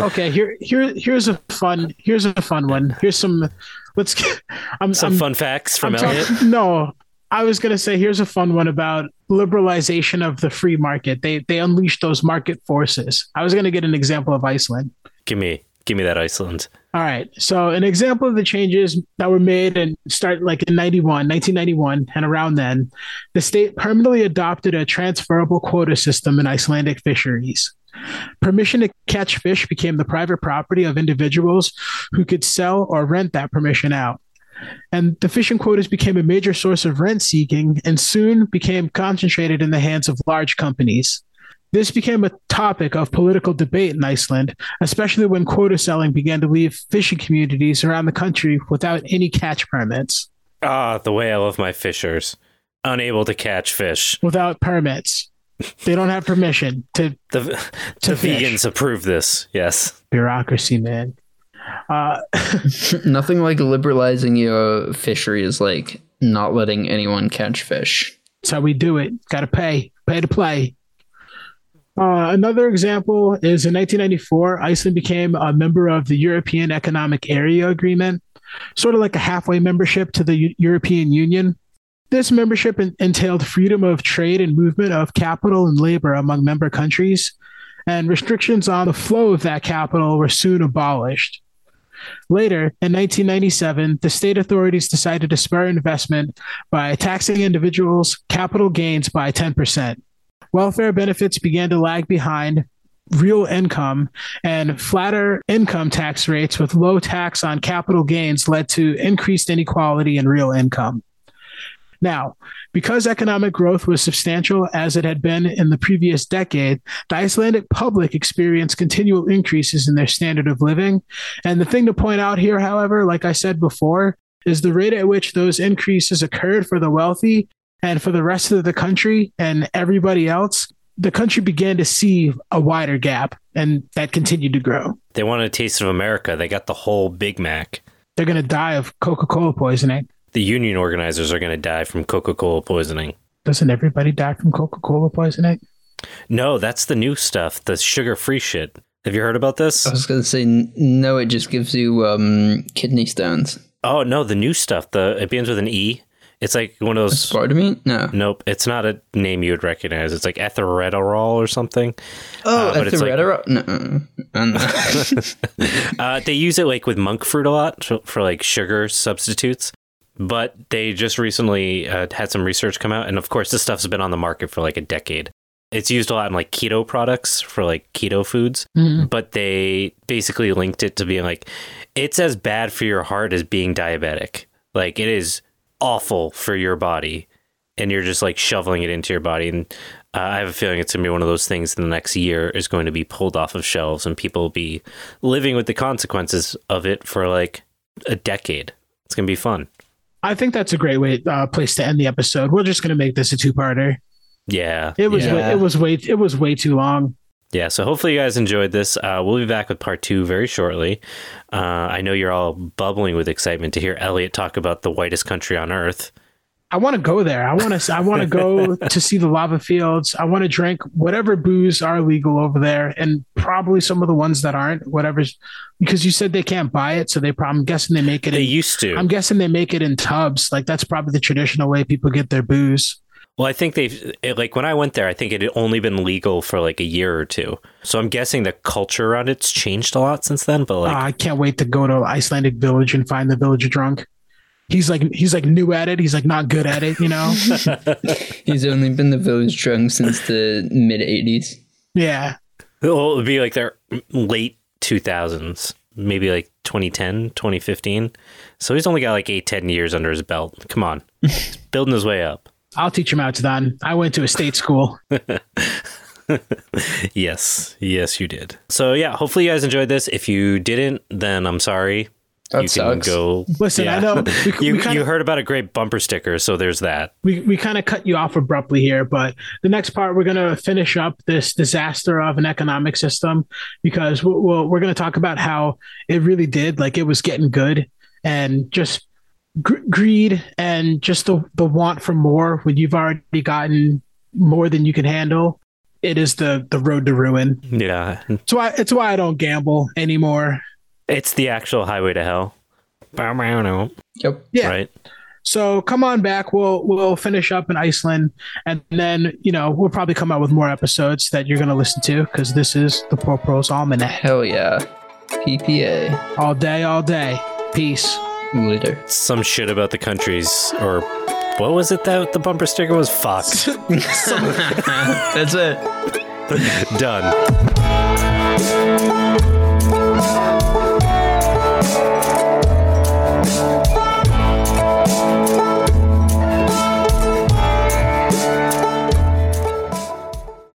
Okay, here here here's a fun here's a fun one. Here's some let's get I'm, Some I'm fun facts from I'm talk- Elliot. no, I was gonna say here's a fun one about liberalization of the free market. They they unleashed those market forces. I was gonna get an example of Iceland. give me, give me that Iceland. All right. So an example of the changes that were made and start like in 91, 1991 and around then, the state permanently adopted a transferable quota system in Icelandic fisheries. Permission to catch fish became the private property of individuals who could sell or rent that permission out. And the fishing quotas became a major source of rent seeking and soon became concentrated in the hands of large companies. This became a topic of political debate in Iceland, especially when quota selling began to leave fishing communities around the country without any catch permits. Ah, the way I love my fishers. Unable to catch fish. Without permits. They don't have permission to The, To the fish. vegans approve this. Yes. bureaucracy, man. Uh, Nothing like liberalizing your fishery is like not letting anyone catch fish. That's how we do it. Got to pay, pay to play. Uh, another example is in 1994, Iceland became a member of the European Economic Area Agreement, sort of like a halfway membership to the Eu- European Union. This membership en- entailed freedom of trade and movement of capital and labor among member countries, and restrictions on the flow of that capital were soon abolished. Later, in 1997, the state authorities decided to spur investment by taxing individuals' capital gains by 10%. Welfare benefits began to lag behind real income, and flatter income tax rates with low tax on capital gains led to increased inequality in real income. Now, because economic growth was substantial as it had been in the previous decade, the Icelandic public experienced continual increases in their standard of living. And the thing to point out here, however, like I said before, is the rate at which those increases occurred for the wealthy and for the rest of the country and everybody else, the country began to see a wider gap and that continued to grow. They wanted a taste of America. They got the whole Big Mac. They're going to die of Coca Cola poisoning. The union organizers are going to die from Coca Cola poisoning. Doesn't everybody die from Coca Cola poisoning? No, that's the new stuff, the sugar free shit. Have you heard about this? I was gonna say no. It just gives you um, kidney stones. Oh no, the new stuff. The it begins with an E. It's like one of those. Aspartame? No. Nope, it's not a name you would recognize. It's like erythritol or something. Oh, Uh, but it's like- no. uh. They use it like with monk fruit a lot for, for like sugar substitutes. But they just recently uh, had some research come out, and of course, this stuff's been on the market for like a decade. It's used a lot in like keto products for like keto foods, Mhm. but they basically linked it to being like it's as bad for your heart as being diabetic. Like it is awful for your body, and you're just like shoveling it into your body. And uh, I have a feeling it's gonna be one of those things in the next year is going to be pulled off of shelves, and people will be living with the consequences of it for like a decade. It's gonna be fun. I think that's a great way uh, place to end the episode. We're just gonna make this a two-parter. Yeah, It was Yeah. way, it was way it was way too long. Yeah, so hopefully you guys enjoyed this. Uh, we'll be back with part two very shortly. Uh, I know you're all bubbling with excitement to hear Elliot talk about the whitest country on earth. I want to go there. I want to. I want to go to see the lava fields. I want to drink whatever booze are legal over there, and probably some of the ones that aren't. Whatever's because you said they can't buy it, so they. Probably, I'm guessing they make it. They In, used to. I'm guessing they make it in tubs. Like that's probably the traditional way people get their booze. Well, I think they've, like, when I went there, I think it had only been legal for like a year or two. So I'm guessing the culture around it's changed a lot since then. But like, Uh, I can't wait to go to Icelandic village and find the village drunk. He's like he's like new at it. He's like not good at it. You know. He's only been the village drunk since the mid 80s. yeah. well, it would be like their late 2000s, maybe like 2010, 2015. So he's only got like eight, 10 years under his belt. Come on. He's building his way up. I'll teach him how it's done. I went to a state school. Yes, yes, you did. So yeah, hopefully you guys enjoyed this. If you didn't, then I'm sorry. That you sucks. can go. Listen, I know we, you we kind you heard about a great bumper sticker, so there's that. we, we kind of cut you off abruptly here, but the next part we're going to finish up this disaster of an economic system because we'll, we'll, we're going to talk about how it really did, like it was getting good, and just gr- greed and just the the want for more when you've already gotten more than you can handle. It is the the road to ruin. Yeah, It's why it's why I don't gamble anymore. it's the actual highway to hell. Bow, bow, no. Yep. Yeah. Right. So come on back. We'll we'll finish up in Iceland, and then you know we'll probably come out with more episodes that you're gonna listen to because this is the Poor Proles Almanac Hell yeah. PPA. all day, all day. Peace. Later. Some shit about the countries, or what was it that the bumper sticker was? Fuck. That's it. Done.